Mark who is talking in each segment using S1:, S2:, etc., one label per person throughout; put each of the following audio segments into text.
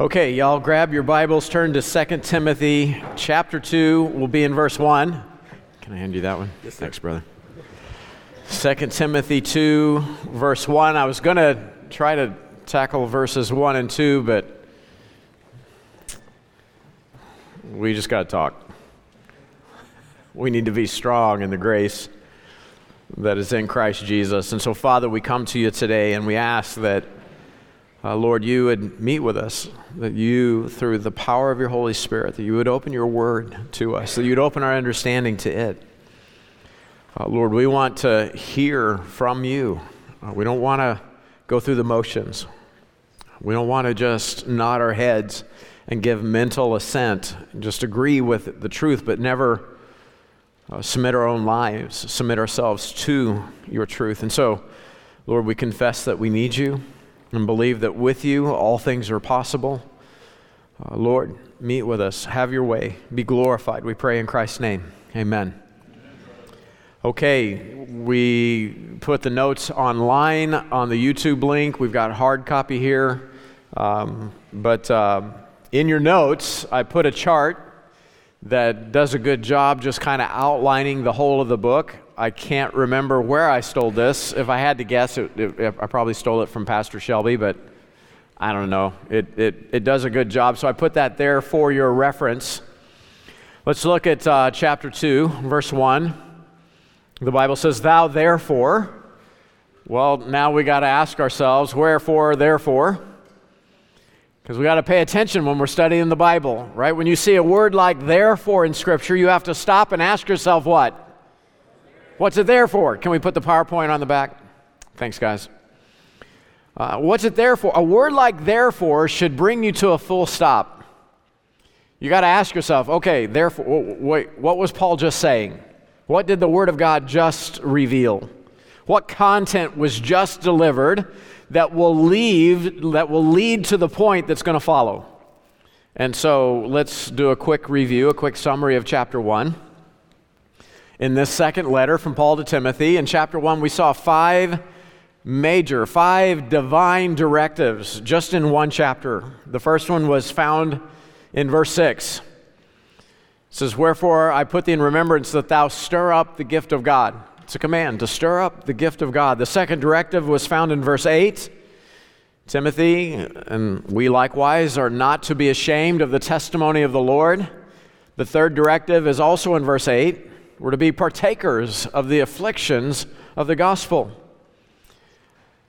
S1: Okay, y'all grab your Bibles, turn to 2 Timothy chapter 2. We'll be in verse 1. Can I hand you that one?
S2: Yes, sir.
S1: Thanks, brother. 2 Timothy 2, verse 1. I was going to try to tackle verses 1 and 2, but we just got to talk. We need to be strong in the grace that is in Christ Jesus. And so, Father, we come to you today and we ask that uh, Lord, you would meet with us, that you, through the power of your Holy Spirit, that you would open your word to us, that you'd open our understanding to it. Uh, Lord, we want to hear from you. Uh, we don't want to go through the motions. We don't want to just nod our heads and give mental assent, just agree with the truth, but never uh, submit our own lives, submit ourselves to your truth. And so, Lord, we confess that we need you and believe that with you all things are possible. Uh, Lord, meet with us. Have your way. Be glorified. We pray in Christ's name. Amen. Okay, we put the notes online on the YouTube link. We've got hard copy here. Um, but uh, in your notes, I put a chart that does a good job just kind of outlining the whole of the book. I can't remember where I stole this. If I had to guess, it, it, I probably stole it from Pastor Shelby, but I don't know. It, it, it does a good job. So I put that there for your reference. Let's look at uh, chapter 2, verse 1. The Bible says, Thou therefore. Well, now we got to ask ourselves, wherefore, therefore? Because we got to pay attention when we're studying the Bible, right? When you see a word like therefore in Scripture, you have to stop and ask yourself what? What's it there for? Can we put the PowerPoint on the back? Thanks, guys. Uh, what's it there for? A word like therefore should bring you to a full stop. You got to ask yourself, okay, therefore, wait, what was Paul just saying? What did the Word of God just reveal? What content was just delivered that will leave that will lead to the point that's going to follow? And so let's do a quick review, a quick summary of chapter 1 in this second letter from Paul to Timothy. In chapter 1, we saw five major, five divine directives just in one chapter. The first one was found in verse 6. It says, Wherefore I put thee in remembrance that thou stir up the gift of God. It's a command to stir up the gift of God. The second directive was found in verse 8. Timothy, and we likewise, are not to be ashamed of the testimony of the Lord. The third directive is also in verse 8. We're to be partakers of the afflictions of the gospel.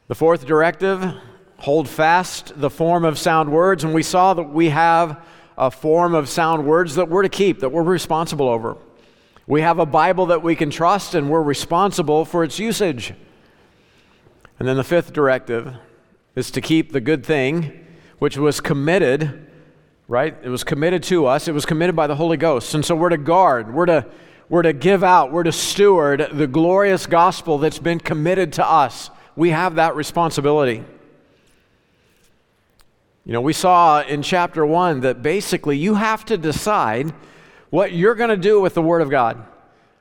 S1: The fourth directive hold fast the form of sound words. And we saw that we have a form of sound words that we're to keep, that we're responsible over. We have a Bible that we can trust, and we're responsible for its usage. And then the fifth directive is to keep the good thing, which was committed, right? It was committed to us, it was committed by the Holy Ghost. And so we're to guard, we're to we're to give out, we're to steward the glorious gospel that's been committed to us. We have that responsibility. You know, we saw in chapter one that basically you have to decide what you're going to do with the Word of God,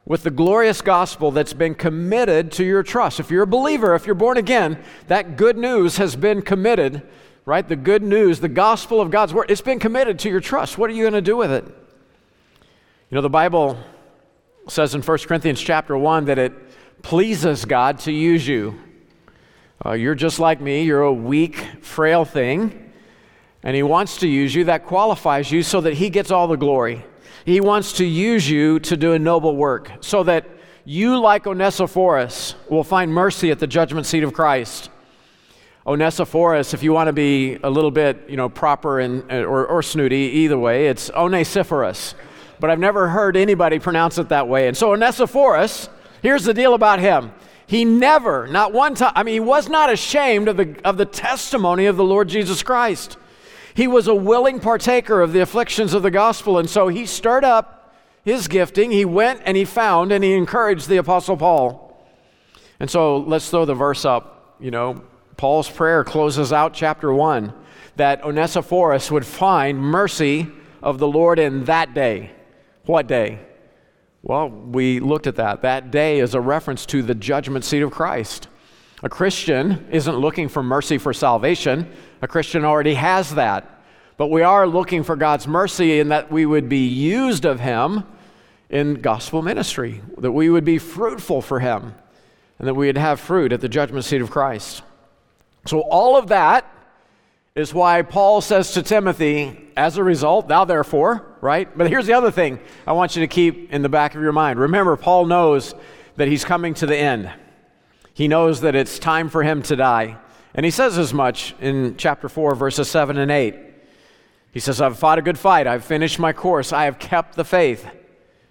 S1: with the glorious gospel that's been committed to your trust. If you're a believer, if you're born again, that good news has been committed, right? The good news, the gospel of God's Word, it's been committed to your trust. What are you going to do with it? You know, the Bible says in 1 Corinthians chapter 1 that it pleases God to use you. Uh, you're just like me, you're a weak, frail thing, and He wants to use you. That qualifies you so that He gets all the glory. He wants to use you to do a noble work so that you, like Onesiphorus, will find mercy at the judgment seat of Christ. Onesiphorus, if you want to be a little bit, you know, proper and, or, or snooty, either way, it's Onesiphorus but I've never heard anybody pronounce it that way. And so Onesiphorus, here's the deal about him. He never, not one time, I mean, he was not ashamed of the, of the testimony of the Lord Jesus Christ. He was a willing partaker of the afflictions of the gospel, and so he stirred up his gifting. He went and he found and he encouraged the Apostle Paul. And so let's throw the verse up. You know, Paul's prayer closes out chapter 1 that Onesiphorus would find mercy of the Lord in that day. What day? Well, we looked at that. That day is a reference to the judgment seat of Christ. A Christian isn't looking for mercy for salvation, a Christian already has that. But we are looking for God's mercy in that we would be used of Him in gospel ministry, that we would be fruitful for Him, and that we would have fruit at the judgment seat of Christ. So, all of that is why Paul says to Timothy, as a result, thou therefore, right? But here's the other thing I want you to keep in the back of your mind. Remember, Paul knows that he's coming to the end, he knows that it's time for him to die. And he says as much in chapter 4, verses 7 and 8. He says, I've fought a good fight, I've finished my course, I have kept the faith.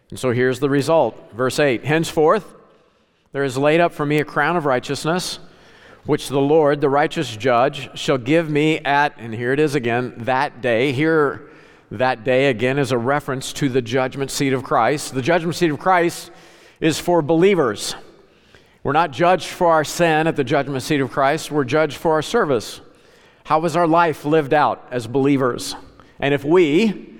S1: And so here's the result. Verse 8 Henceforth, there is laid up for me a crown of righteousness which the Lord, the righteous judge, shall give me at, and here it is again, that day. Here, that day again is a reference to the judgment seat of Christ. The judgment seat of Christ is for believers. We're not judged for our sin at the judgment seat of Christ, we're judged for our service. How was our life lived out as believers? And if we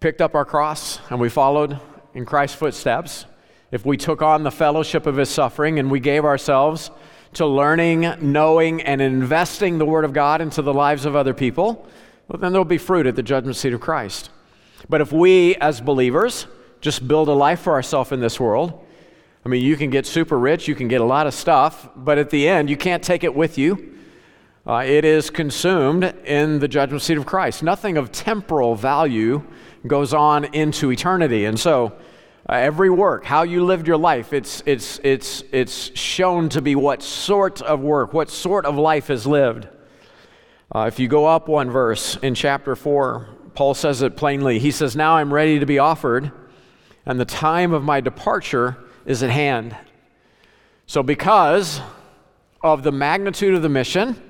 S1: picked up our cross and we followed in Christ's footsteps, if we took on the fellowship of his suffering and we gave ourselves to learning, knowing, and investing the Word of God into the lives of other people, well, then there'll be fruit at the judgment seat of Christ. But if we, as believers, just build a life for ourselves in this world, I mean, you can get super rich, you can get a lot of stuff, but at the end, you can't take it with you. Uh, it is consumed in the judgment seat of Christ. Nothing of temporal value goes on into eternity. And so, uh, every work, how you lived your life, it's, it's, it's, it's shown to be what sort of work, what sort of life is lived. Uh, if you go up one verse in chapter 4, Paul says it plainly. He says, Now I'm ready to be offered, and the time of my departure is at hand. So, because of the magnitude of the mission,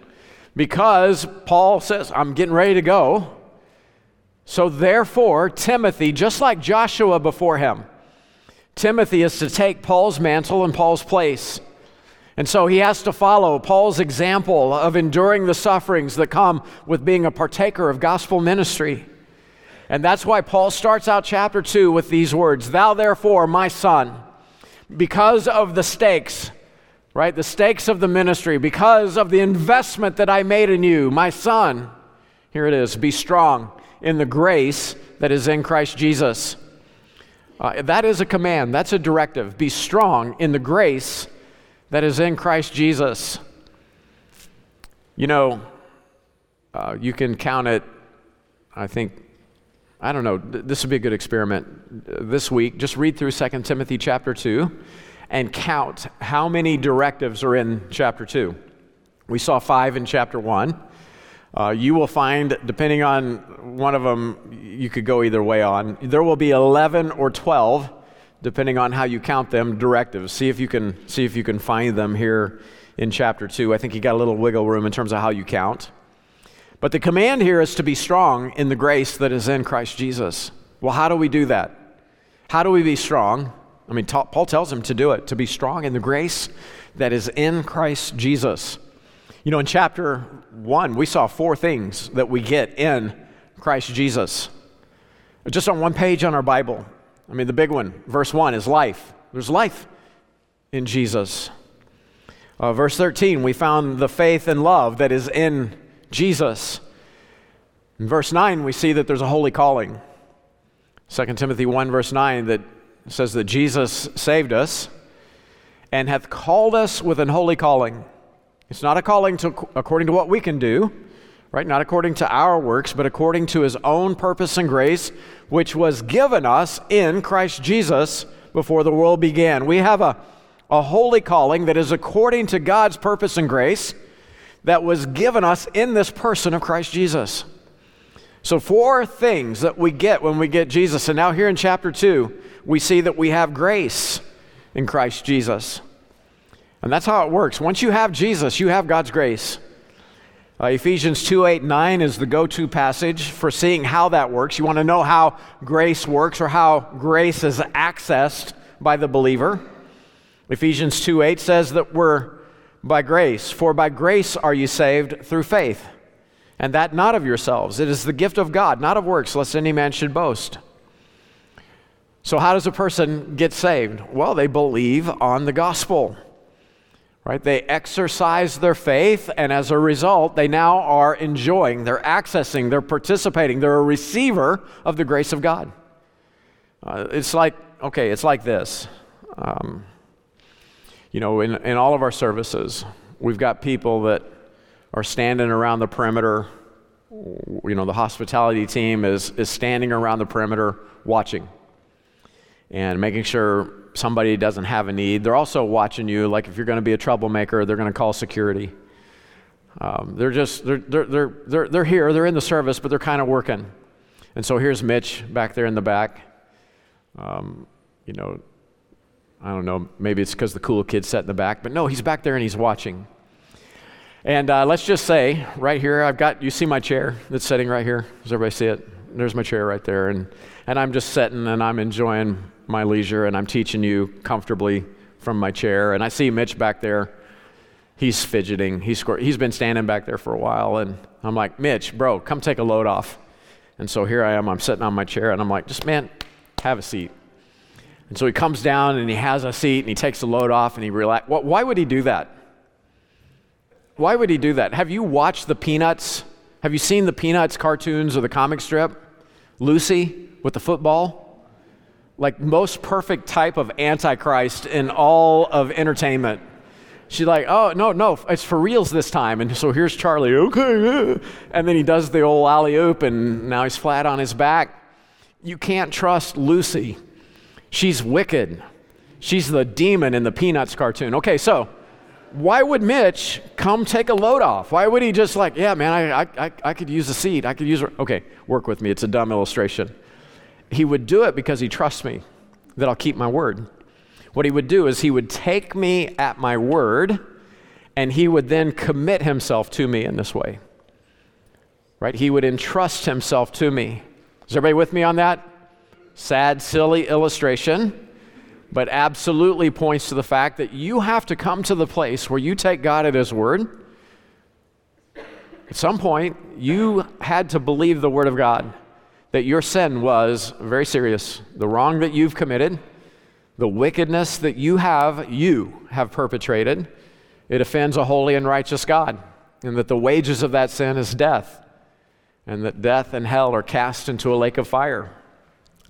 S1: because Paul says, I'm getting ready to go, so therefore, Timothy, just like Joshua before him, Timothy is to take Paul's mantle and Paul's place. And so he has to follow Paul's example of enduring the sufferings that come with being a partaker of gospel ministry. And that's why Paul starts out chapter 2 with these words Thou therefore, my son, because of the stakes, right? The stakes of the ministry, because of the investment that I made in you, my son, here it is, be strong in the grace that is in Christ Jesus. Uh, that is a command, that's a directive. Be strong in the grace that is in Christ Jesus. You know, uh, you can count it, I think, I don't know, th- this would be a good experiment this week. Just read through 2 Timothy chapter 2 and count how many directives are in chapter 2. We saw five in chapter 1. Uh, you will find, depending on one of them, you could go either way on. There will be 11 or 12, depending on how you count them, directives. See if you can, see if you can find them here in chapter 2. I think you got a little wiggle room in terms of how you count. But the command here is to be strong in the grace that is in Christ Jesus. Well, how do we do that? How do we be strong? I mean, Paul tells him to do it, to be strong in the grace that is in Christ Jesus. You know, in chapter 1, we saw four things that we get in Christ Jesus. Just on one page on our Bible. I mean, the big one, verse 1, is life. There's life in Jesus. Uh, verse 13, we found the faith and love that is in Jesus. In verse 9, we see that there's a holy calling. 2 Timothy 1, verse 9, that says that Jesus saved us and hath called us with an holy calling it's not a calling to, according to what we can do, right? Not according to our works, but according to his own purpose and grace, which was given us in Christ Jesus before the world began. We have a, a holy calling that is according to God's purpose and grace that was given us in this person of Christ Jesus. So, four things that we get when we get Jesus. And now, here in chapter 2, we see that we have grace in Christ Jesus. And that's how it works. Once you have Jesus, you have God's grace. Uh, Ephesians 2 8 9 is the go to passage for seeing how that works. You want to know how grace works or how grace is accessed by the believer. Ephesians 2 8 says that we're by grace, for by grace are you saved through faith, and that not of yourselves. It is the gift of God, not of works, lest any man should boast. So, how does a person get saved? Well, they believe on the gospel. Right? They exercise their faith, and as a result, they now are enjoying, they're accessing, they're participating, they're a receiver of the grace of God. Uh, it's like, okay, it's like this. Um, you know, in, in all of our services, we've got people that are standing around the perimeter. You know, the hospitality team is, is standing around the perimeter watching and making sure somebody doesn't have a need. They're also watching you, like if you're going to be a troublemaker, they're going to call security. Um, they're just, they're, they're, they're, they're, they're here, they're in the service, but they're kind of working. And so here's Mitch back there in the back. Um, you know, I don't know, maybe it's because the cool kid sat in the back, but no, he's back there and he's watching. And uh, let's just say, right here, I've got, you see my chair that's sitting right here? Does everybody see it? There's my chair right there. And, and I'm just sitting and I'm enjoying my leisure and I'm teaching you comfortably from my chair. And I see Mitch back there. He's fidgeting. He's, he's been standing back there for a while. And I'm like, Mitch, bro, come take a load off. And so here I am. I'm sitting on my chair and I'm like, just, man, have a seat. And so he comes down and he has a seat and he takes the load off and he relax. Why would he do that? Why would he do that? Have you watched the Peanuts? Have you seen the Peanuts cartoons or the comic strip? Lucy with the football? Like most perfect type of antichrist in all of entertainment. She's like, oh, no, no, it's for reals this time. And so here's Charlie, okay. And then he does the old alley oop, and now he's flat on his back. You can't trust Lucy. She's wicked. She's the demon in the Peanuts cartoon. Okay, so why would Mitch come take a load off? Why would he just like, yeah, man, I, I, I could use a seat. I could use, a... okay, work with me. It's a dumb illustration he would do it because he trusts me that I'll keep my word. What he would do is he would take me at my word and he would then commit himself to me in this way. Right? He would entrust himself to me. Is everybody with me on that? Sad, silly illustration, but absolutely points to the fact that you have to come to the place where you take God at his word. At some point, you had to believe the word of God that your sin was very serious. The wrong that you've committed, the wickedness that you have, you have perpetrated, it offends a holy and righteous God. And that the wages of that sin is death. And that death and hell are cast into a lake of fire.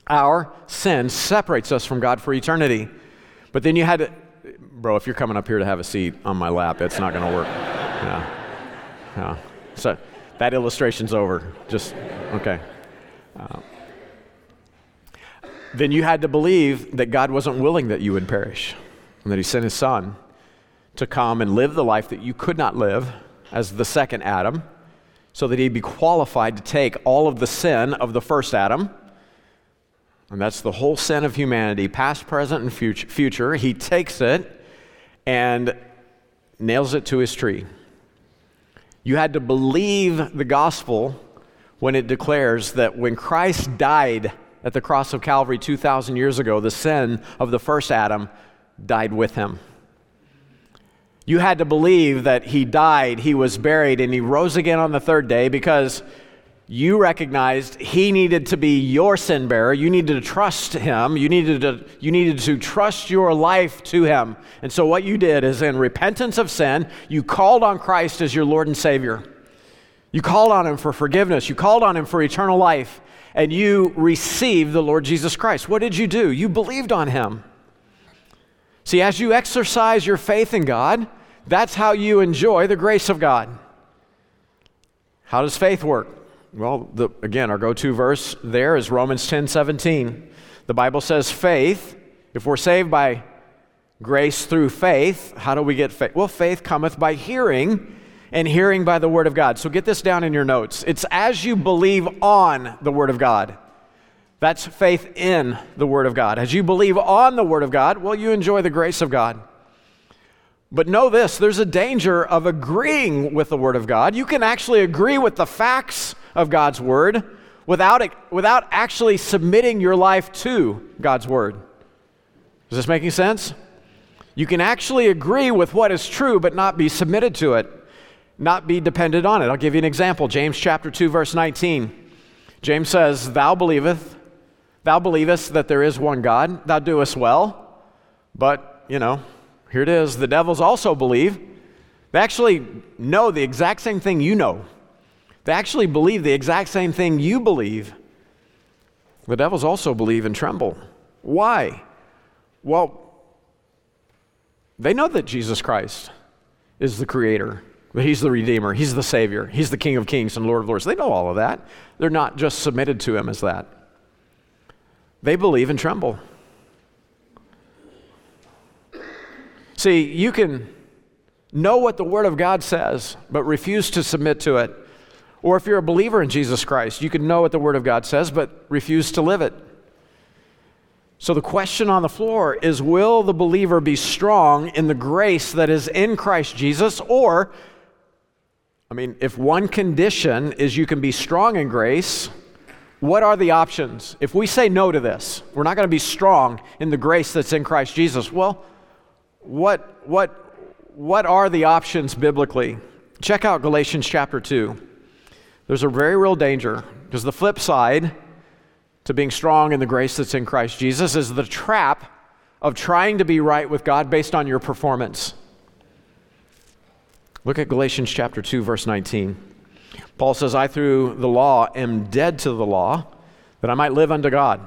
S1: Our sin separates us from God for eternity. But then you had to, bro, if you're coming up here to have a seat on my lap, it's not going to work. Yeah. Yeah. So that illustration's over. Just, okay. Then you had to believe that God wasn't willing that you would perish, and that He sent His Son to come and live the life that you could not live as the second Adam, so that He'd be qualified to take all of the sin of the first Adam. And that's the whole sin of humanity, past, present, and future. He takes it and nails it to his tree. You had to believe the gospel when it declares that when Christ died at the cross of Calvary 2,000 years ago, the sin of the first Adam died with him. You had to believe that he died, he was buried, and he rose again on the third day because you recognized he needed to be your sin bearer. You needed to trust him. You needed to, you needed to trust your life to him. And so, what you did is, in repentance of sin, you called on Christ as your Lord and Savior. You called on him for forgiveness. You called on him for eternal life. And you received the Lord Jesus Christ. What did you do? You believed on him. See, as you exercise your faith in God, that's how you enjoy the grace of God. How does faith work? Well, the, again, our go to verse there is Romans 10 17. The Bible says, faith, if we're saved by grace through faith, how do we get faith? Well, faith cometh by hearing and hearing by the Word of God. So get this down in your notes. It's as you believe on the Word of God. That's faith in the Word of God. As you believe on the Word of God, well, you enjoy the grace of God. But know this there's a danger of agreeing with the Word of God. You can actually agree with the facts of God's Word without, without actually submitting your life to God's Word. Is this making sense? You can actually agree with what is true, but not be submitted to it not be dependent on it. I'll give you an example. James chapter 2 verse 19. James says, "Thou believeth, thou believest that there is one God, thou doest well." But, you know, Here it is. The devils also believe. They actually know the exact same thing you know. They actually believe the exact same thing you believe. The devils also believe and tremble. Why? Well, they know that Jesus Christ is the creator, that he's the redeemer, he's the savior, he's the king of kings and lord of lords. They know all of that. They're not just submitted to him as that. They believe and tremble. See, you can know what the Word of God says, but refuse to submit to it. Or if you're a believer in Jesus Christ, you can know what the Word of God says, but refuse to live it. So the question on the floor is Will the believer be strong in the grace that is in Christ Jesus? Or, I mean, if one condition is you can be strong in grace, what are the options? If we say no to this, we're not going to be strong in the grace that's in Christ Jesus. Well, what, what, what are the options biblically? Check out Galatians chapter 2. There's a very real danger because the flip side to being strong in the grace that's in Christ Jesus is the trap of trying to be right with God based on your performance. Look at Galatians chapter 2 verse 19. Paul says, I through the law am dead to the law, that I might live unto God.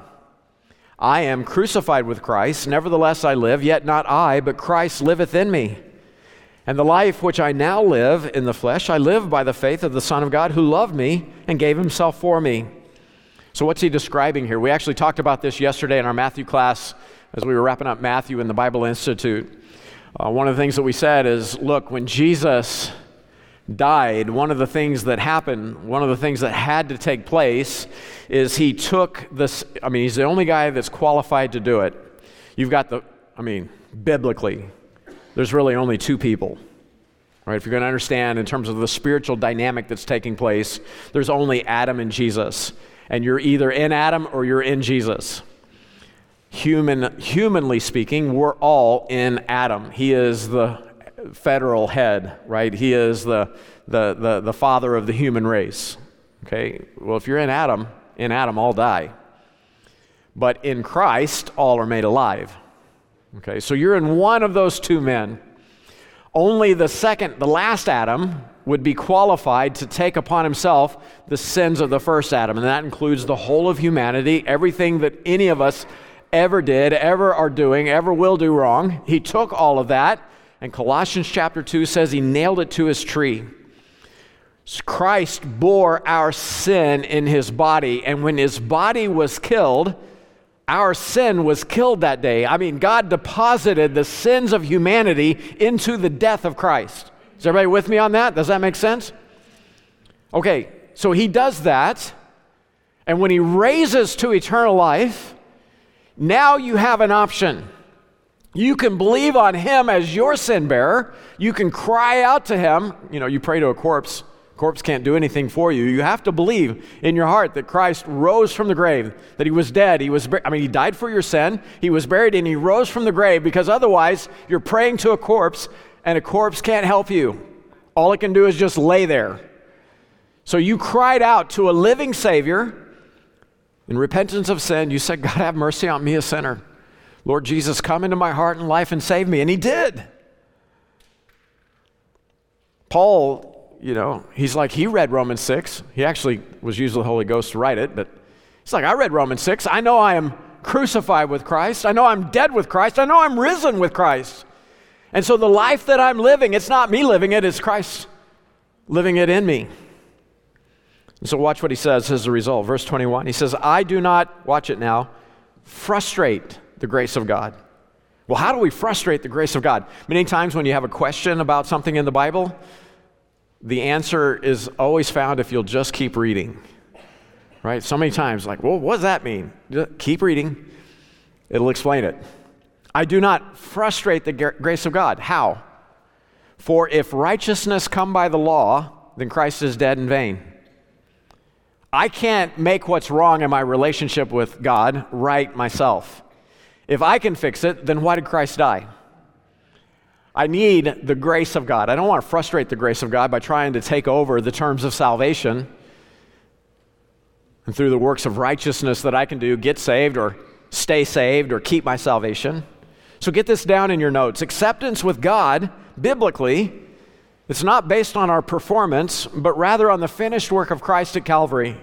S1: I am crucified with Christ, nevertheless I live, yet not I, but Christ liveth in me. And the life which I now live in the flesh, I live by the faith of the Son of God who loved me and gave himself for me. So, what's he describing here? We actually talked about this yesterday in our Matthew class as we were wrapping up Matthew in the Bible Institute. Uh, one of the things that we said is look, when Jesus died, one of the things that happened, one of the things that had to take place is he took this. I mean, he's the only guy that's qualified to do it. You've got the, I mean, biblically, there's really only two people. Right? If you're going to understand in terms of the spiritual dynamic that's taking place, there's only Adam and Jesus. And you're either in Adam or you're in Jesus. Human, humanly speaking, we're all in Adam. He is the federal head, right? He is the, the, the, the father of the human race. Okay? Well, if you're in Adam, in Adam, all die. But in Christ, all are made alive. Okay? So you're in one of those two men. Only the second, the last Adam, would be qualified to take upon himself the sins of the first Adam. And that includes the whole of humanity, everything that any of us ever did, ever are doing, ever will do wrong. He took all of that and Colossians chapter 2 says he nailed it to his tree. Christ bore our sin in his body, and when his body was killed, our sin was killed that day. I mean, God deposited the sins of humanity into the death of Christ. Is everybody with me on that? Does that make sense? Okay, so he does that, and when he raises to eternal life, now you have an option. You can believe on him as your sin bearer. You can cry out to him. You know, you pray to a corpse. Corpse can't do anything for you. You have to believe in your heart that Christ rose from the grave, that he was dead. He was I mean he died for your sin. He was buried and he rose from the grave because otherwise you're praying to a corpse and a corpse can't help you. All it can do is just lay there. So you cried out to a living savior in repentance of sin. You said, "God have mercy on me a sinner." Lord Jesus, come into my heart and life and save me. And he did. Paul, you know, he's like, he read Romans 6. He actually was used the Holy Ghost to write it, but he's like, I read Romans 6. I know I am crucified with Christ. I know I'm dead with Christ. I know I'm risen with Christ. And so the life that I'm living, it's not me living it, it's Christ living it in me. And so watch what he says as a result. Verse 21, he says, I do not, watch it now, frustrate the grace of God. Well, how do we frustrate the grace of God? Many times when you have a question about something in the Bible, the answer is always found if you'll just keep reading. Right? So many times, like, well, what does that mean? keep reading, it'll explain it. I do not frustrate the grace of God. How? For if righteousness come by the law, then Christ is dead in vain. I can't make what's wrong in my relationship with God right myself. If I can fix it, then why did Christ die? I need the grace of God. I don't want to frustrate the grace of God by trying to take over the terms of salvation and through the works of righteousness that I can do, get saved or stay saved or keep my salvation. So get this down in your notes. Acceptance with God, biblically, it's not based on our performance, but rather on the finished work of Christ at Calvary.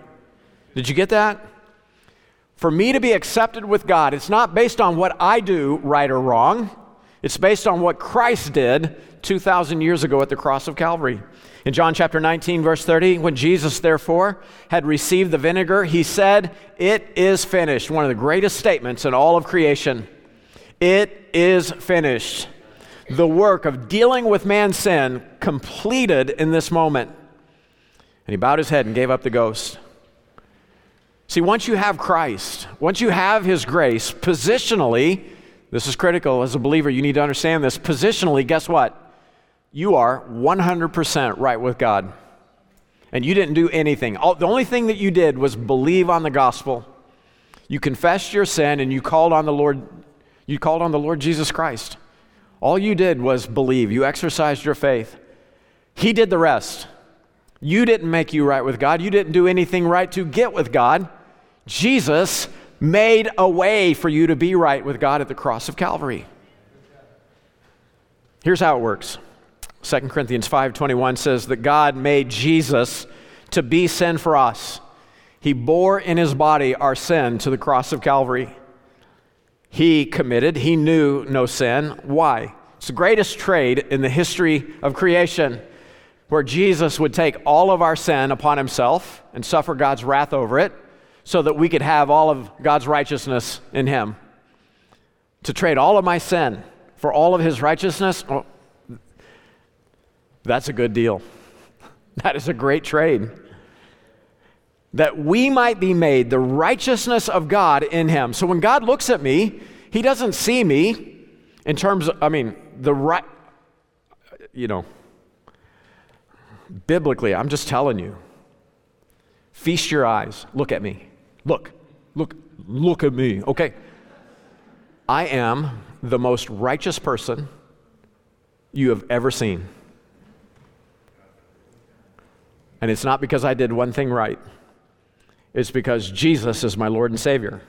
S1: Did you get that? For me to be accepted with God, it's not based on what I do, right or wrong. It's based on what Christ did 2,000 years ago at the cross of Calvary. In John chapter 19, verse 30, when Jesus, therefore, had received the vinegar, he said, It is finished. One of the greatest statements in all of creation. It is finished. The work of dealing with man's sin completed in this moment. And he bowed his head and gave up the ghost. See, once you have Christ, once you have his grace, positionally, this is critical as a believer, you need to understand this. Positionally, guess what? You are 100% right with God. And you didn't do anything. All, the only thing that you did was believe on the gospel. You confessed your sin and you called on the Lord you called on the Lord Jesus Christ. All you did was believe. You exercised your faith. He did the rest. You didn't make you right with God. You didn't do anything right to get with God. Jesus made a way for you to be right with God at the cross of Calvary. Here's how it works. 2 Corinthians 5:21 says that God made Jesus to be sin for us. He bore in his body our sin to the cross of Calvary he committed. He knew no sin. Why? It's the greatest trade in the history of creation where Jesus would take all of our sin upon himself and suffer God's wrath over it so that we could have all of God's righteousness in him. To trade all of my sin for all of his righteousness, well, that's a good deal. That is a great trade. That we might be made the righteousness of God in him. So when God looks at me, he doesn't see me in terms of, I mean, the right, you know, biblically, I'm just telling you. Feast your eyes. Look at me. Look, look, look at me. Okay. I am the most righteous person you have ever seen. And it's not because I did one thing right, it's because Jesus is my Lord and Savior.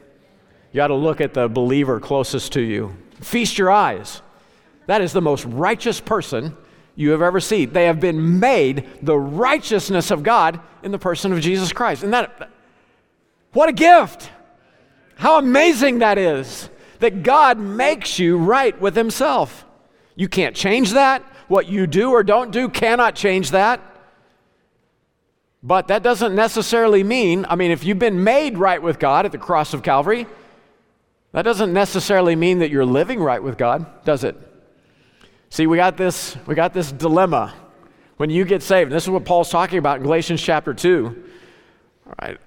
S1: You got to look at the believer closest to you. Feast your eyes. That is the most righteous person you have ever seen. They have been made the righteousness of God in the person of Jesus Christ. And that, what a gift! How amazing that is that God makes you right with Himself. You can't change that. What you do or don't do cannot change that. But that doesn't necessarily mean, I mean, if you've been made right with God at the cross of Calvary, that doesn't necessarily mean that you're living right with God, does it? See, we got this, we got this dilemma. When you get saved, and this is what Paul's talking about in Galatians chapter 2. All right,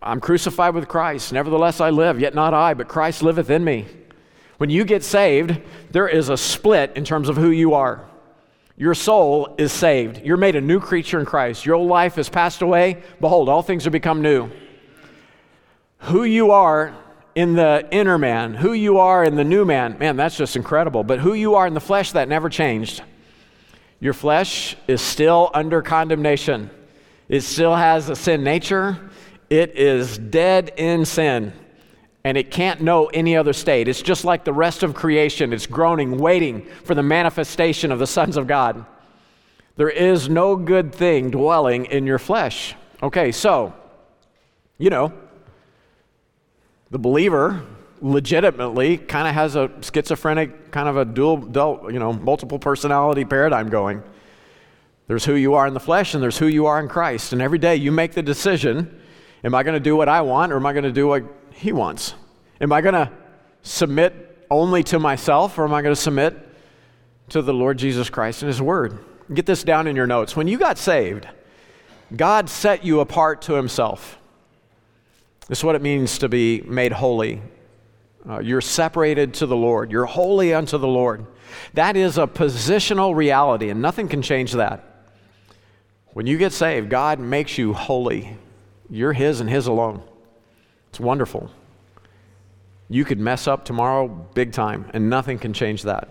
S1: I'm crucified with Christ. Nevertheless, I live, yet not I, but Christ liveth in me. When you get saved, there is a split in terms of who you are. Your soul is saved. You're made a new creature in Christ. Your old life has passed away. Behold, all things are become new. Who you are in the inner man, who you are in the new man, man, that's just incredible. But who you are in the flesh, that never changed. Your flesh is still under condemnation, it still has a sin nature, it is dead in sin. And it can't know any other state. It's just like the rest of creation. It's groaning, waiting for the manifestation of the sons of God. There is no good thing dwelling in your flesh. Okay, so, you know, the believer legitimately kind of has a schizophrenic, kind of a dual, you know, multiple personality paradigm going. There's who you are in the flesh and there's who you are in Christ. And every day you make the decision am I going to do what I want or am I going to do what He wants? Am I going to submit only to myself or am I going to submit to the Lord Jesus Christ and His Word? Get this down in your notes. When you got saved, God set you apart to Himself. This is what it means to be made holy. Uh, you're separated to the Lord. You're holy unto the Lord. That is a positional reality, and nothing can change that. When you get saved, God makes you holy. You're His and His alone. It's wonderful. You could mess up tomorrow big time, and nothing can change that.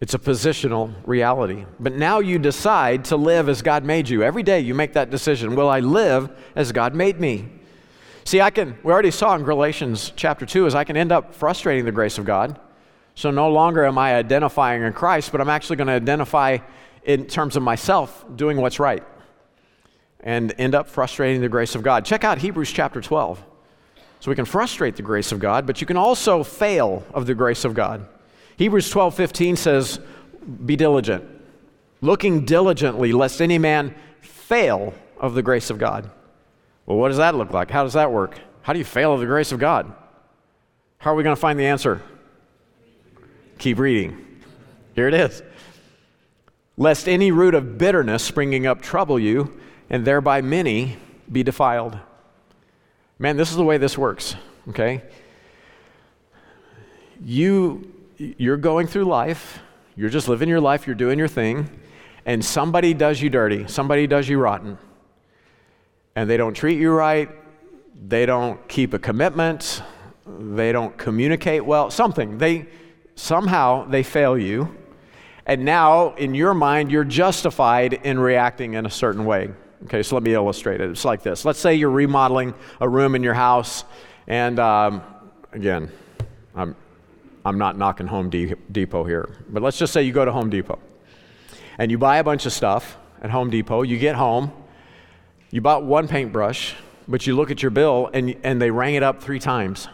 S1: It's a positional reality. But now you decide to live as God made you. Every day you make that decision. Will I live as God made me? See, I can, we already saw in Galatians chapter 2, is I can end up frustrating the grace of God. So no longer am I identifying in Christ, but I'm actually going to identify in terms of myself doing what's right and end up frustrating the grace of God. Check out Hebrews chapter 12. So we can frustrate the grace of God, but you can also fail of the grace of God. Hebrews 12 15 says, Be diligent, looking diligently, lest any man fail of the grace of God. Well, what does that look like? How does that work? How do you fail of the grace of God? How are we going to find the answer? Keep reading. Here it is. Lest any root of bitterness springing up trouble you, and thereby many be defiled. Man, this is the way this works, okay? You you're going through life, you're just living your life, you're doing your thing, and somebody does you dirty, somebody does you rotten. And they don't treat you right, they don't keep a commitment, they don't communicate well, something. They somehow they fail you. And now in your mind you're justified in reacting in a certain way. Okay, so let me illustrate it. It's like this. Let's say you're remodeling a room in your house, and um, again, I'm, I'm not knocking Home Depot here, but let's just say you go to Home Depot and you buy a bunch of stuff at Home Depot. You get home, you bought one paintbrush, but you look at your bill and, and they rang it up three times.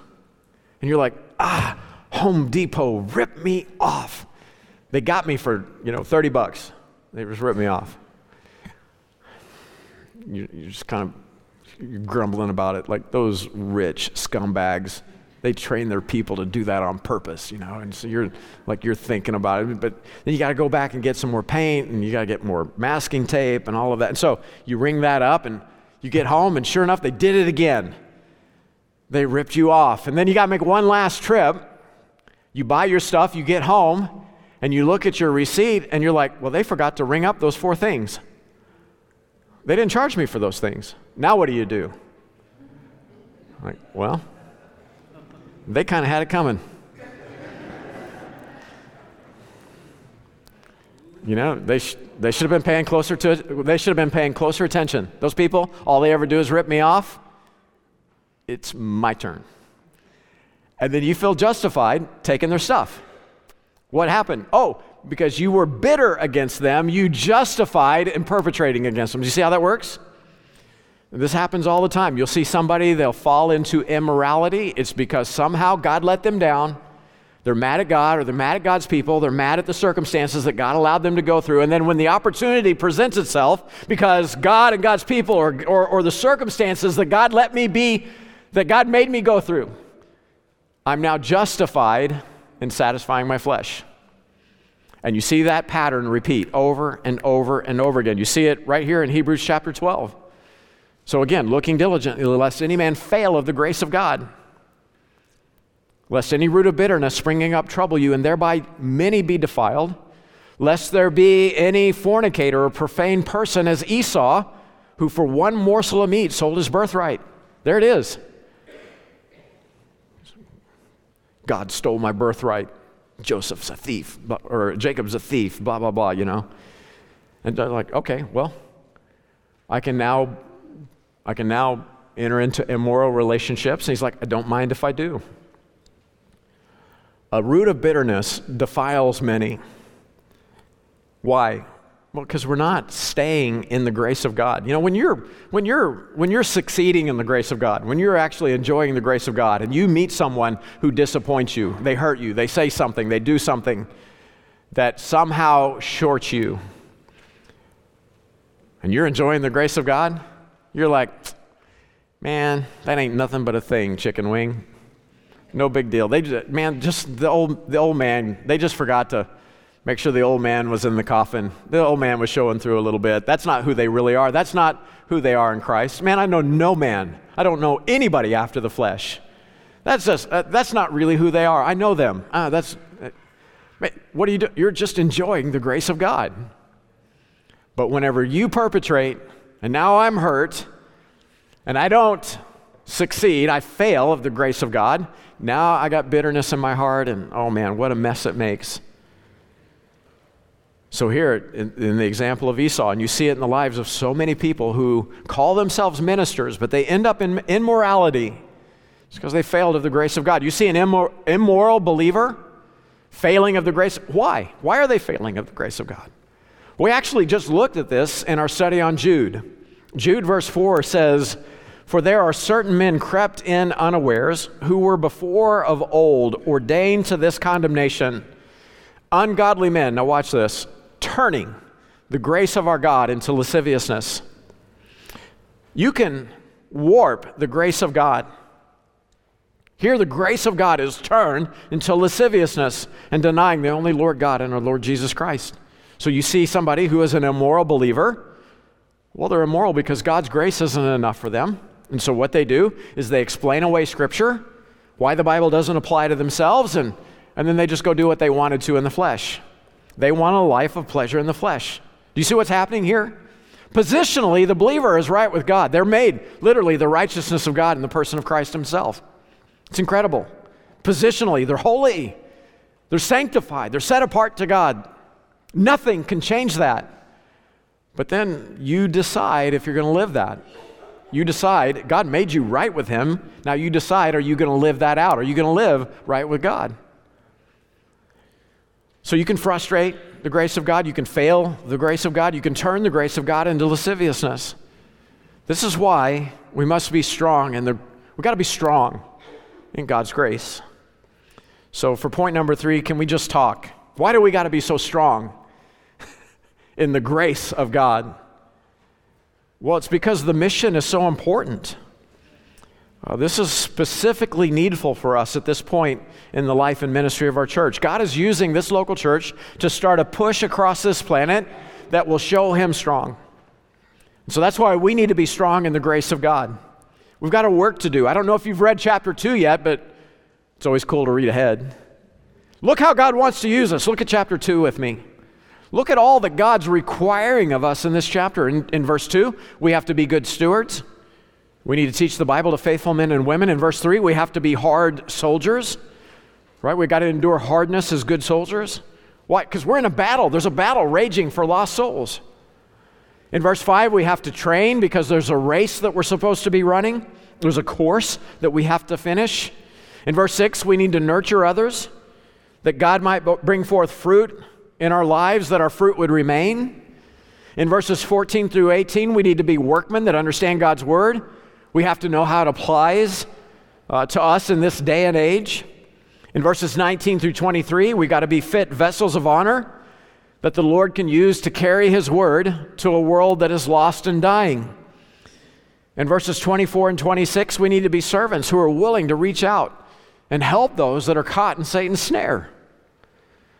S1: And you're like, ah, Home Depot ripped me off. They got me for, you know, 30 bucks. They just ripped me off you, are just kind of you're grumbling about it. Like those rich scumbags, they train their people to do that on purpose, you know. And so you're like you're thinking about it, but then you got to go back and get some more paint, and you got to get more masking tape and all of that. And so you ring that up, and you get home, and sure enough, they did it again. They ripped you off, and then you got to make one last trip. You buy your stuff, you get home, and you look at your receipt, and you're like, well, they forgot to ring up those four things. They didn't charge me for those things. Now what do you do? Like, well, they kind of had it coming. You know, they, sh- they should have been paying closer to they should have been paying closer attention. Those people, all they ever do is rip me off. It's my turn. And then you feel justified taking their stuff. What happened? Oh, because you were bitter against them, you justified in perpetrating against them. Do you see how that works? This happens all the time. You'll see somebody, they'll fall into immorality. It's because somehow God let them down. They're mad at God or they're mad at God's people. They're mad at the circumstances that God allowed them to go through. And then when the opportunity presents itself, because God and God's people or, or, or the circumstances that God let me be, that God made me go through, I'm now justified in satisfying my flesh. And you see that pattern repeat over and over and over again. You see it right here in Hebrews chapter 12. So again, looking diligently, lest any man fail of the grace of God, lest any root of bitterness springing up trouble you, and thereby many be defiled, lest there be any fornicator or profane person as Esau, who for one morsel of meat sold his birthright. There it is. God stole my birthright. Joseph's a thief, or Jacob's a thief, blah, blah, blah, you know. And they're like, okay, well, I can now, I can now enter into immoral relationships. And he's like, I don't mind if I do. A root of bitterness defiles many. Why? Well, because we're not staying in the grace of God. You know, when you're when you're when you're succeeding in the grace of God, when you're actually enjoying the grace of God, and you meet someone who disappoints you, they hurt you, they say something, they do something that somehow shorts you, and you're enjoying the grace of God, you're like, man, that ain't nothing but a thing, chicken wing. No big deal. They just, man, just the old the old man, they just forgot to make sure the old man was in the coffin. The old man was showing through a little bit. That's not who they really are. That's not who they are in Christ. Man, I know no man. I don't know anybody after the flesh. That's just uh, that's not really who they are. I know them. Uh, that's uh, what do you do? You're just enjoying the grace of God. But whenever you perpetrate, and now I'm hurt, and I don't succeed, I fail of the grace of God. Now I got bitterness in my heart, and oh man, what a mess it makes. So, here in, in, the example of Esau, and you see it in the lives of so many people who call themselves ministers, but they end up in immorality. It's because they failed of the grace of God. You see an immor- immoral believer failing of the grace. Why? Why are they failing of the grace of God? We actually just looked at this in our study on Jude. Jude, verse 4 says, For there are certain men crept in unawares who were before of old ordained to this condemnation. Ungodly men, now watch this, turning the grace of our God into lasciviousness. You can warp the grace of God. Here, the grace of God is turned into lasciviousness and denying the only Lord God and our Lord Jesus Christ. So you see somebody who is an immoral believer. Well, they're immoral because God's grace isn't enough for them. And so what they do is they explain away Scripture, why the Bible doesn't apply to themselves, and, and then they just go do what they wanted to in the flesh. They want a life of pleasure in the flesh. Do you see what's happening here? Positionally, the believer is right with God. They're made literally the righteousness of God in the person of Christ Himself. It's incredible. Positionally, they're holy, they're sanctified, they're set apart to God. Nothing can change that. But then you decide if you're going to live that. You decide, God made you right with Him. Now you decide, are you going to live that out? Are you going to live right with God? So you can frustrate the grace of God, you can fail the grace of God, you can turn the grace of God into lasciviousness. This is why we must be strong, and we've got to be strong in God's grace. So, for point number three, can we just talk? Why do we got to be so strong in the grace of God? Well, it's because the mission is so important. Uh, this is specifically needful for us at this point in the life and ministry of our church. God is using this local church to start a push across this planet that will show Him strong. So that's why we need to be strong in the grace of God. We've got a work to do. I don't know if you've read chapter 2 yet, but it's always cool to read ahead. Look how God wants to use us. Look at chapter 2 with me. Look at all that God's requiring of us in this chapter. In, in verse 2, we have to be good stewards. We need to teach the Bible to faithful men and women. In verse 3, we have to be hard soldiers, right? We've got to endure hardness as good soldiers. Why? Because we're in a battle. There's a battle raging for lost souls. In verse 5, we have to train because there's a race that we're supposed to be running, there's a course that we have to finish. In verse 6, we need to nurture others that God might bring forth fruit in our lives, that our fruit would remain. In verses 14 through 18, we need to be workmen that understand God's word we have to know how it applies uh, to us in this day and age. In verses 19 through 23, we got to be fit vessels of honor that the Lord can use to carry His word to a world that is lost and dying. In verses 24 and 26, we need to be servants who are willing to reach out and help those that are caught in Satan's snare.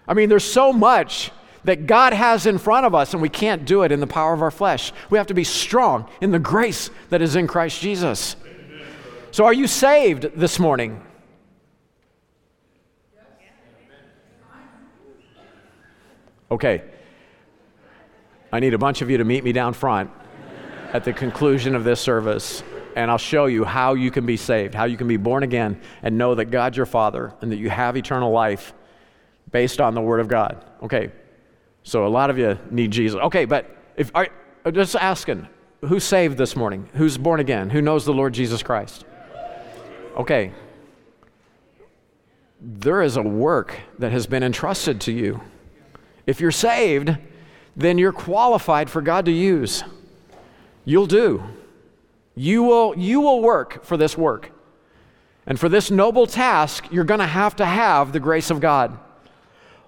S1: I mean, there's so much that God has in front of us, and we can't do it in the power of our flesh. We have to be strong in the grace that is in Christ Jesus. So, are you saved this morning? Okay. I need a bunch of you to meet me down front at the conclusion of this service, and I'll show you how you can be saved, how you can be born again, and know that God's your Father and that you have eternal life based on the Word of God. Okay, so a lot of you need Jesus. Okay, but if I just asking, who's saved this morning? Who's born again? Who knows the Lord Jesus Christ? Okay. There is a work that has been entrusted to you. If you're saved, then you're qualified for God to use. You'll do. You will, you will work for this work. And for this noble task, you're going to have to have the grace of God.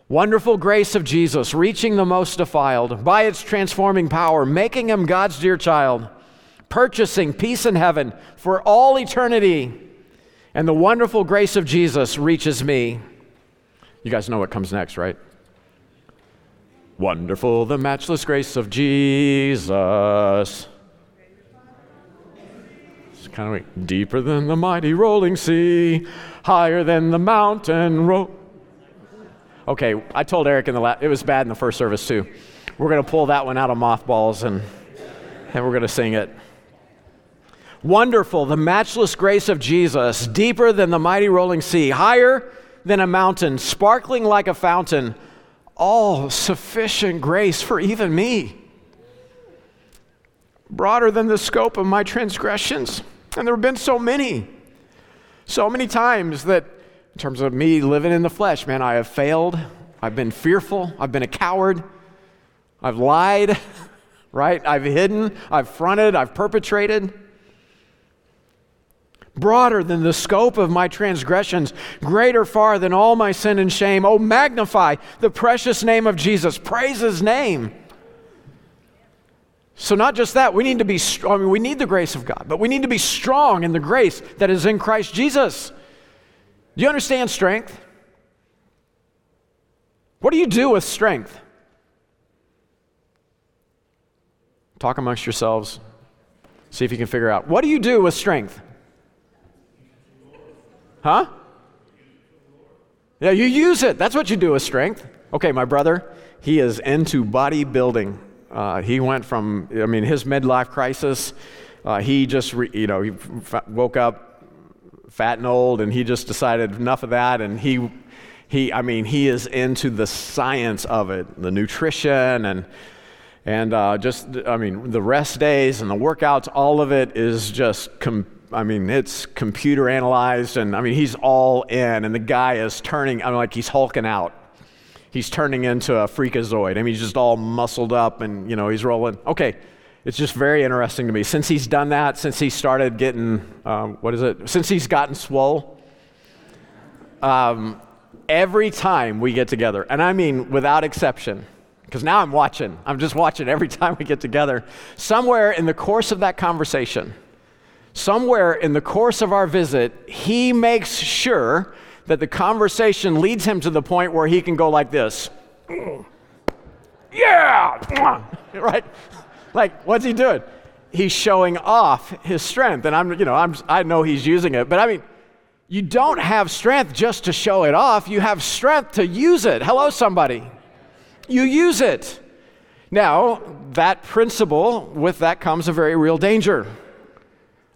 S1: Wonderful grace of Jesus, reaching the most defiled by its transforming power, making him God's dear child, purchasing peace in heaven for all eternity. And the wonderful grace of Jesus reaches me. You guys know what comes next, right? Wonderful, the matchless grace of Jesus. It's kind of deeper than the mighty rolling sea, higher than the mountain road Okay, I told Eric in the last, it was bad in the first service too. We're going to pull that one out of mothballs and, and we're going to sing it. Wonderful, the matchless grace of Jesus, deeper than the mighty rolling sea, higher than a mountain, sparkling like a fountain, all sufficient grace for even me, broader than the scope of my transgressions. And there have been so many, so many times that, in terms of me living in the flesh, man, I have failed. I've been fearful. I've been a coward. I've lied, right? I've hidden. I've fronted. I've perpetrated broader than the scope of my transgressions, greater far than all my sin and shame. Oh, magnify the precious name of Jesus. Praise his name. So, not just that, we need to be. I mean, we need the grace of God, but we need to be strong in the grace that is in Christ Jesus. Do you understand strength? What do you do with strength? Talk amongst yourselves. See if you can figure out. What do you do with strength? Huh? Yeah, you use it. That's what you do with strength. Okay, my brother, he is into bodybuilding. Uh, he went from, I mean, his midlife crisis, uh, he just, re, you know, he f- woke up fat and old and he just decided enough of that and he, he, I mean, he is into the science of it, the nutrition and, and uh, just, I mean, the rest days and the workouts, all of it is just com- I mean, it's computer analyzed, and I mean, he's all in, and the guy is turning, I'm like, he's hulking out. He's turning into a freakazoid. I mean, he's just all muscled up, and, you know, he's rolling. Okay, it's just very interesting to me. Since he's done that, since he started getting, um, what is it? Since he's gotten swole, um, every time we get together, and I mean without exception, because now I'm watching, I'm just watching every time we get together, somewhere in the course of that conversation, somewhere in the course of our visit, he makes sure that the conversation leads him to the point where he can go like this. Yeah! right? Like, what's he doing? He's showing off his strength. And I'm, you know, I'm, I know he's using it, but I mean, you don't have strength just to show it off. You have strength to use it. Hello, somebody. You use it. Now, that principle, with that comes a very real danger.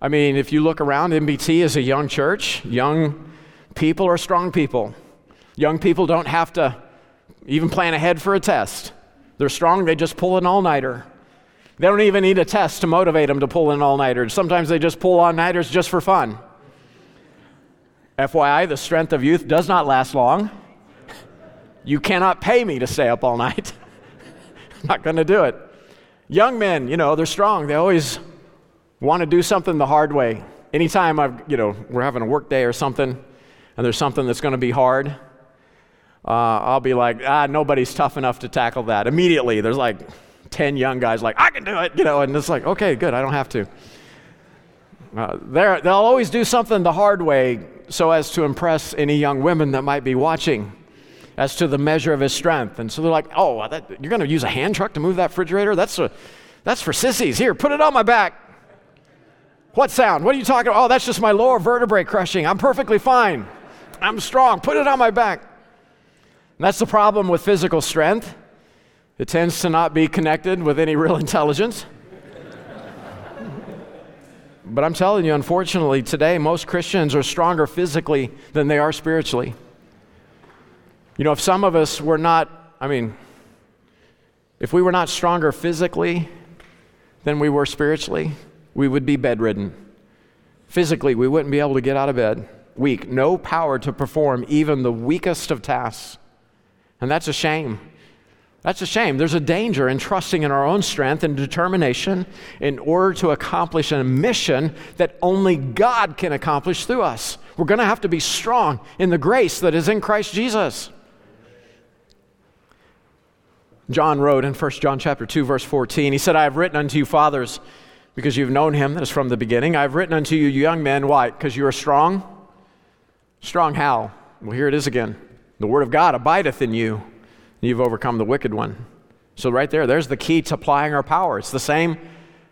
S1: I mean, if you look around, MBT is a young church. Young people are strong people. Young people don't have to even plan ahead for a test. They're strong, they just pull an all nighter. They don't even need a test to motivate them to pull an all nighter. Sometimes they just pull all nighters just for fun. FYI, the strength of youth does not last long. You cannot pay me to stay up all night. I'm not going to do it. Young men, you know, they're strong. They always want to do something the hard way. Anytime I've, you know, we're having a work day or something, and there's something that's going to be hard, uh, I'll be like, ah, nobody's tough enough to tackle that. Immediately, there's like 10 young guys like, I can do it, you know, and it's like, okay, good, I don't have to. Uh, they'll always do something the hard way so as to impress any young women that might be watching as to the measure of his strength. And so they're like, oh, that, you're going to use a hand truck to move that refrigerator? That's, a, that's for sissies. Here, put it on my back. What sound? What are you talking about? Oh, that's just my lower vertebrae crushing. I'm perfectly fine. I'm strong. Put it on my back. And that's the problem with physical strength. It tends to not be connected with any real intelligence. but I'm telling you, unfortunately, today most Christians are stronger physically than they are spiritually. You know, if some of us were not, I mean, if we were not stronger physically than we were spiritually, we would be bedridden. Physically, we wouldn't be able to get out of bed. Weak, no power to perform even the weakest of tasks. And that's a shame. That's a shame. There's a danger in trusting in our own strength and determination in order to accomplish a mission that only God can accomplish through us. We're going to have to be strong in the grace that is in Christ Jesus. John wrote in 1 John chapter 2 verse 14. He said, "I have written unto you fathers because you've known him that is from the beginning. I've written unto you, young men, why? Because you are strong? Strong how? Well, here it is again. The word of God abideth in you, you've overcome the wicked one. So, right there, there's the key to applying our power. It's the same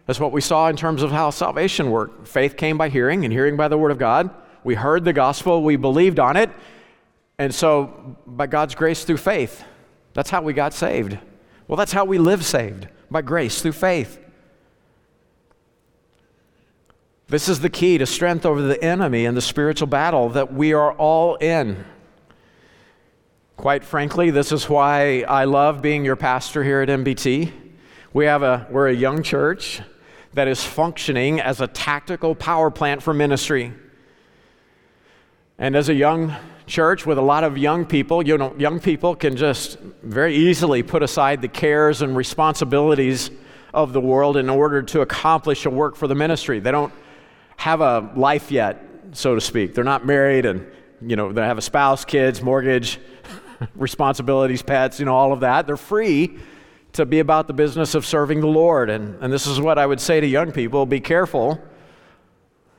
S1: as what we saw in terms of how salvation worked. Faith came by hearing, and hearing by the word of God. We heard the gospel, we believed on it, and so by God's grace through faith, that's how we got saved. Well, that's how we live saved by grace through faith. This is the key to strength over the enemy in the spiritual battle that we are all in. Quite frankly, this is why I love being your pastor here at MBT. We have a, we're a young church that is functioning as a tactical power plant for ministry. And as a young church with a lot of young people, you know, young people can just very easily put aside the cares and responsibilities of the world in order to accomplish a work for the ministry. They don't have a life yet, so to speak. They're not married and, you know, they have a spouse, kids, mortgage, responsibilities, pets, you know, all of that. They're free to be about the business of serving the Lord. And, and this is what I would say to young people be careful.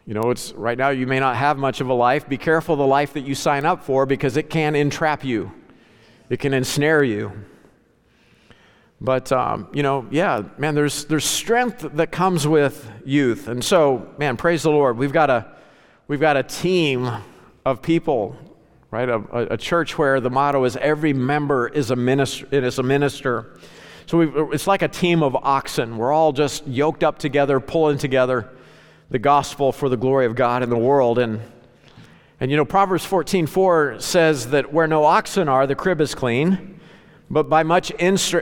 S1: You know, it's right now you may not have much of a life. Be careful the life that you sign up for because it can entrap you, it can ensnare you. But, um, you know, yeah, man, there's, there's strength that comes with youth. And so, man, praise the Lord. We've got a, we've got a team of people, right? A, a church where the motto is every member is a minister. A minister. So it's like a team of oxen. We're all just yoked up together, pulling together the gospel for the glory of God in the world. And, and you know, Proverbs 14 4 says that where no oxen are, the crib is clean. But by much,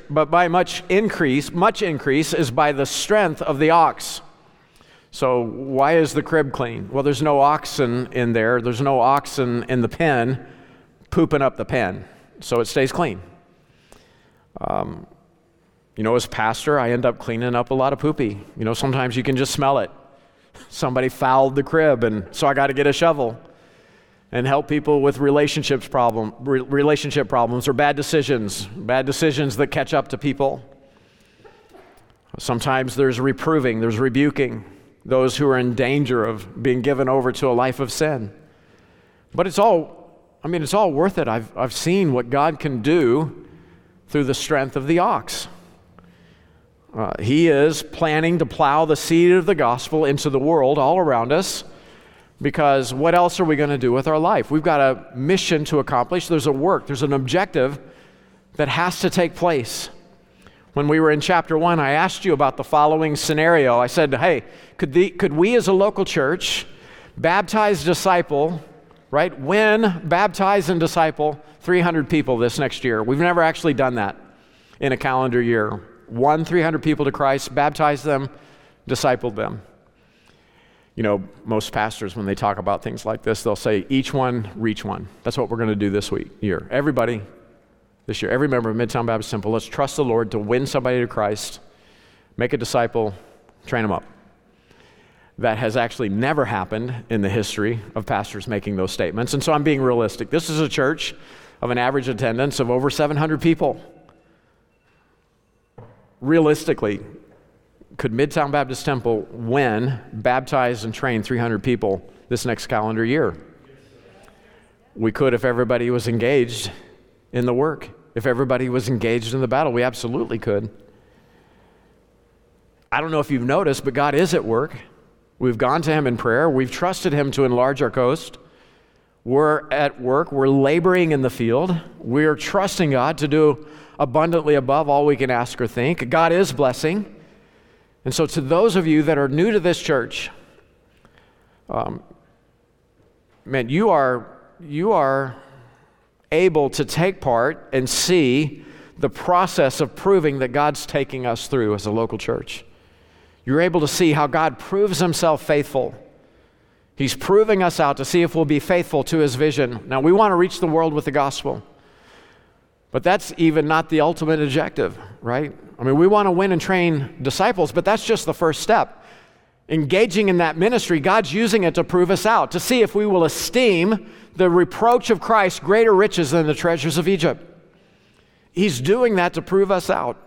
S1: but by much increase, much increase is by the strength of the ox. So, why is the crib clean? Well, there's no oxen in there. There's no oxen in the pen pooping up the pen. So it stays clean. Um, you know, as pastor, I end up cleaning up a lot of poopy. You know, sometimes you can just smell it. Somebody fouled the crib, and so I got to get a shovel and help people with relationships problem, re- relationship problems or bad decisions, bad decisions that catch up to people. Sometimes there's reproving, there's rebuking those who are in danger of being given over to a life of sin. But it's all, I mean, it's all worth it. I've, I've seen what God can do through the strength of the ox. Uh, he is planning to plow the seed of the gospel into the world all around us because what else are we going to do with our life? We've got a mission to accomplish. There's a work, there's an objective that has to take place. When we were in chapter one, I asked you about the following scenario. I said, hey, could, the, could we as a local church baptize, disciple, right? When baptize and disciple 300 people this next year? We've never actually done that in a calendar year won 300 people to Christ, baptized them, discipled them. You know, most pastors, when they talk about things like this, they'll say, each one, reach one. That's what we're going to do this week, year. Everybody, this year, every member of Midtown Baptist Temple, let's trust the Lord to win somebody to Christ, make a disciple, train them up. That has actually never happened in the history of pastors making those statements. And so I'm being realistic. This is a church of an average attendance of over 700 people realistically, could Midtown Baptist Temple win, baptize, and train 300 people this next calendar year? We could if everybody was engaged in the work. If everybody was engaged in the battle, we absolutely could. I don't know if you've noticed, but God is at work. We've gone to Him in prayer. We've trusted Him to enlarge our coast. We're at work. We're laboring in the field. We're trusting God to do abundantly above all we can ask or think. God is blessing. And so, to those of you that are new to this church, um, man, you are, you are able to take part and see the process of proving that God's taking us through as a local church. You're able to see how God proves himself faithful. He's proving us out to see if we'll be faithful to his vision. Now, we want to reach the world with the gospel. But that's even not the ultimate objective, right? I mean, we want to win and train disciples, but that's just the first step. Engaging in that ministry, God's using it to prove us out, to see if we will esteem the reproach of Christ greater riches than the treasures of Egypt. He's doing that to prove us out.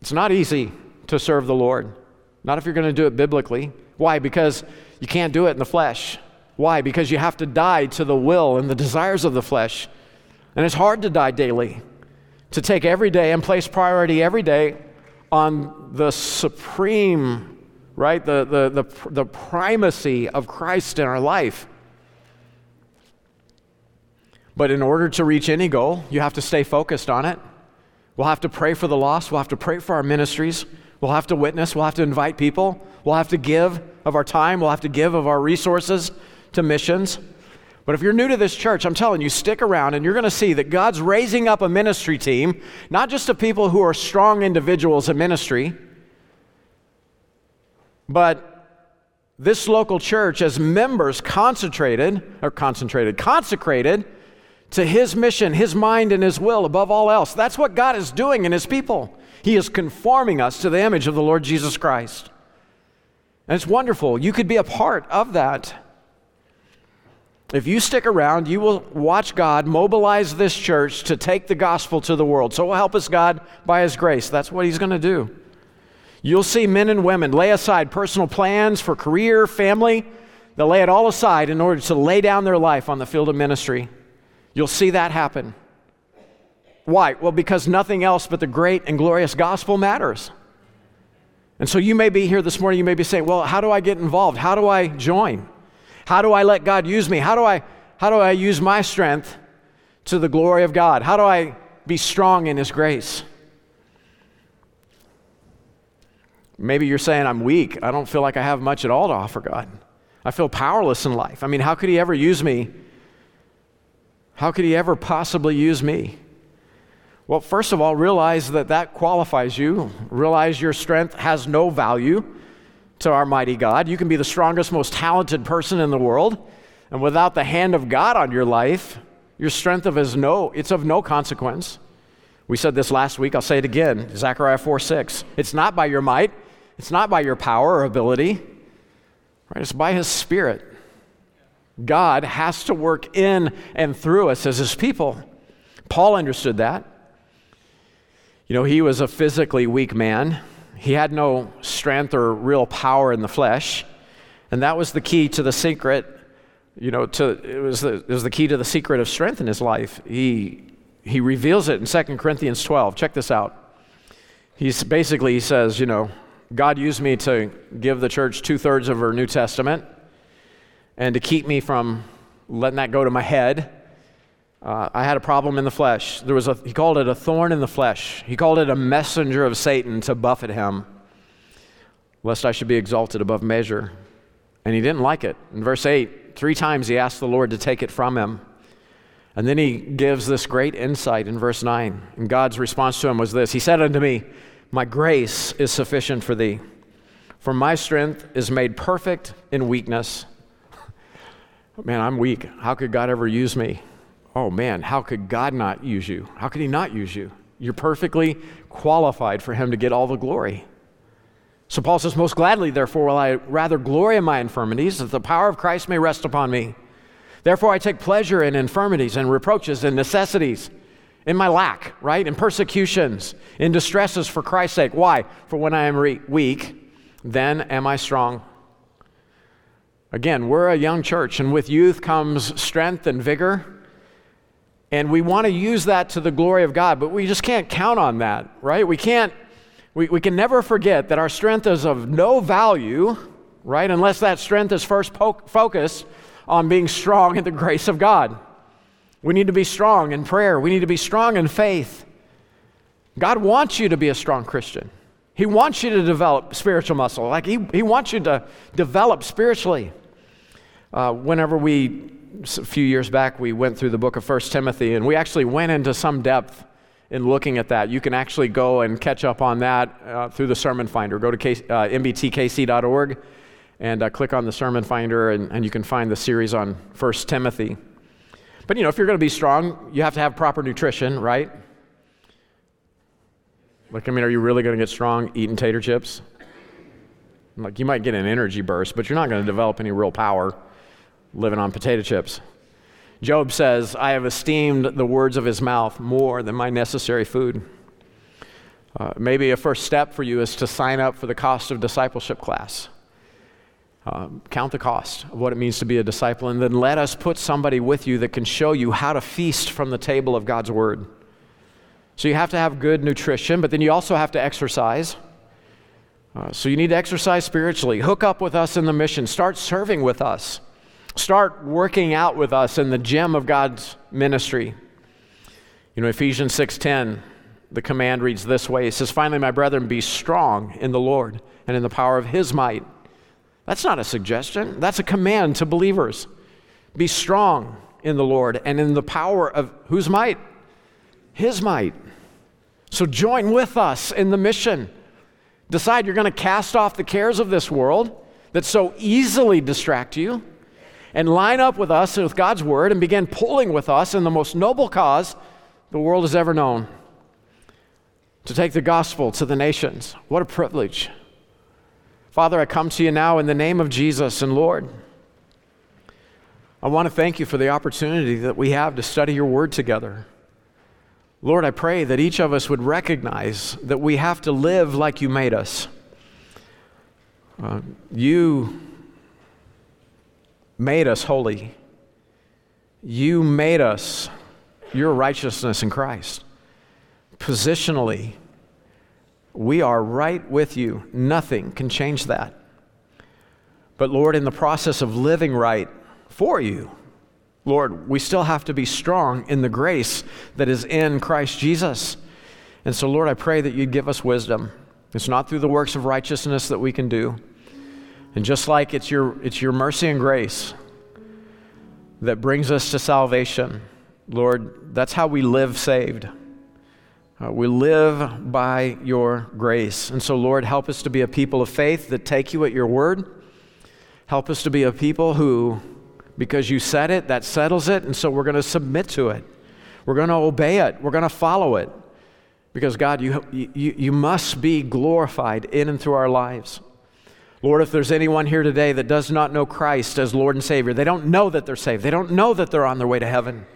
S1: It's not easy to serve the Lord, not if you're going to do it biblically. Why? Because you can't do it in the flesh. Why? Because you have to die to the will and the desires of the flesh. And it's hard to die daily, to take every day and place priority every day on the supreme, right? The, the, the, the primacy of Christ in our life. But in order to reach any goal, you have to stay focused on it. We'll have to pray for the lost. We'll have to pray for our ministries. We'll have to witness. We'll have to invite people. We'll have to give of our time. We'll have to give of our resources to missions. But if you're new to this church, I'm telling you, stick around and you're going to see that God's raising up a ministry team, not just of people who are strong individuals in ministry, but this local church as members concentrated, or concentrated, consecrated to his mission, his mind, and his will above all else. That's what God is doing in his people. He is conforming us to the image of the Lord Jesus Christ. And it's wonderful. You could be a part of that. If you stick around, you will watch God mobilize this church to take the gospel to the world. So help us, God, by His grace. That's what He's going to do. You'll see men and women lay aside personal plans for career, family. They'll lay it all aside in order to lay down their life on the field of ministry. You'll see that happen. Why? Well, because nothing else but the great and glorious gospel matters. And so you may be here this morning, you may be saying, Well, how do I get involved? How do I join? How do I let God use me? How do I, how do I use my strength to the glory of God? How do I be strong in His grace? Maybe you're saying, I'm weak. I don't feel like I have much at all to offer God. I feel powerless in life. I mean, how could He ever use me? How could He ever possibly use me? Well, first of all, realize that that qualifies you. Realize your strength has no value to our mighty God. You can be the strongest, most talented person in the world, and without the hand of God on your life, your strength of is no, it's of no consequence. We said this last week, I'll say it again, Zechariah 4 6. It's not by your might, it's not by your power or ability, right? It's by his spirit. God has to work in and through us as his people. Paul understood that. You know, he was a physically weak man. He had no strength or real power in the flesh. And that was the key to the secret, you know, to, it, was the, it was the key to the secret of strength in his life. He, he reveals it in 2 Corinthians 12. Check this out. He's basically, he says, you know, God used me to give the church two thirds of her New Testament and to keep me from letting that go to my head. Uh, I had a problem in the flesh. There was a, he called it a thorn in the flesh. He called it a messenger of Satan to buffet him, lest I should be exalted above measure. And he didn't like it. In verse 8, three times he asked the Lord to take it from him. And then he gives this great insight in verse 9. And God's response to him was this He said unto me, My grace is sufficient for thee, for my strength is made perfect in weakness. Man, I'm weak. How could God ever use me? Oh man, how could God not use you? How could He not use you? You're perfectly qualified for Him to get all the glory. So Paul says, Most gladly, therefore, will I rather glory in my infirmities, that the power of Christ may rest upon me. Therefore, I take pleasure in infirmities and reproaches and necessities, in my lack, right? In persecutions, in distresses for Christ's sake. Why? For when I am re- weak, then am I strong. Again, we're a young church, and with youth comes strength and vigor. And we want to use that to the glory of God, but we just can't count on that, right? We can't, we, we can never forget that our strength is of no value, right? Unless that strength is first po- focused on being strong in the grace of God. We need to be strong in prayer, we need to be strong in faith. God wants you to be a strong Christian. He wants you to develop spiritual muscle. Like He, he wants you to develop spiritually. Uh, whenever we a few years back, we went through the book of First Timothy, and we actually went into some depth in looking at that. You can actually go and catch up on that uh, through the Sermon Finder. Go to K- uh, mbtkc.org and uh, click on the Sermon Finder, and, and you can find the series on First Timothy. But you know, if you're going to be strong, you have to have proper nutrition, right? Like, I mean, are you really going to get strong eating tater chips? Like, you might get an energy burst, but you're not going to develop any real power living on potato chips. Job says, I have esteemed the words of his mouth more than my necessary food. Uh, maybe a first step for you is to sign up for the cost of discipleship class. Um, count the cost of what it means to be a disciple, and then let us put somebody with you that can show you how to feast from the table of God's word. So you have to have good nutrition, but then you also have to exercise. Uh, so you need to exercise spiritually. Hook up with us in the mission. Start serving with us. Start working out with us in the gem of God's ministry. You know, Ephesians 6:10, the command reads this way. It says, "Finally, my brethren, be strong in the Lord and in the power of his might." That's not a suggestion. That's a command to believers. Be strong in the Lord and in the power of whose might? His might. So join with us in the mission. Decide you're going to cast off the cares of this world that so easily distract you and line up with us with God's word and begin pulling with us in the most noble cause the world has ever known to take the gospel to the nations. What a privilege. Father, I come to you now in the name of Jesus and Lord. I want to thank you for the opportunity that we have to study your word together. Lord, I pray that each of us would recognize that we have to live like you made us. Uh, you made us holy. You made us your righteousness in Christ. Positionally, we are right with you. Nothing can change that. But Lord, in the process of living right for you, Lord, we still have to be strong in the grace that is in Christ Jesus. And so, Lord, I pray that you'd give us wisdom. It's not through the works of righteousness that we can do. And just like it's your, it's your mercy and grace that brings us to salvation, Lord, that's how we live saved. Uh, we live by your grace. And so, Lord, help us to be a people of faith that take you at your word. Help us to be a people who, because you said it, that settles it. And so we're going to submit to it. We're going to obey it. We're going to follow it. Because, God, you, you, you must be glorified in and through our lives. Lord, if there's anyone here today that does not know Christ as Lord and Savior, they don't know that they're saved, they don't know that they're on their way to heaven,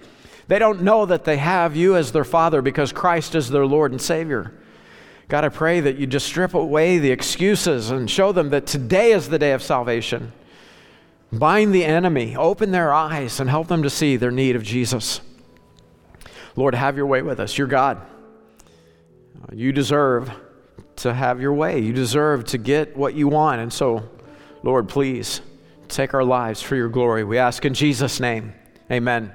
S1: they don't know that they have you as their Father because Christ is their Lord and Savior. God, I pray that you just strip away the excuses and show them that today is the day of salvation. Bind the enemy, open their eyes, and help them to see their need of Jesus. Lord, have your way with us. You're God. You deserve to have your way. You deserve to get what you want. And so, Lord, please take our lives for your glory. We ask in Jesus' name. Amen.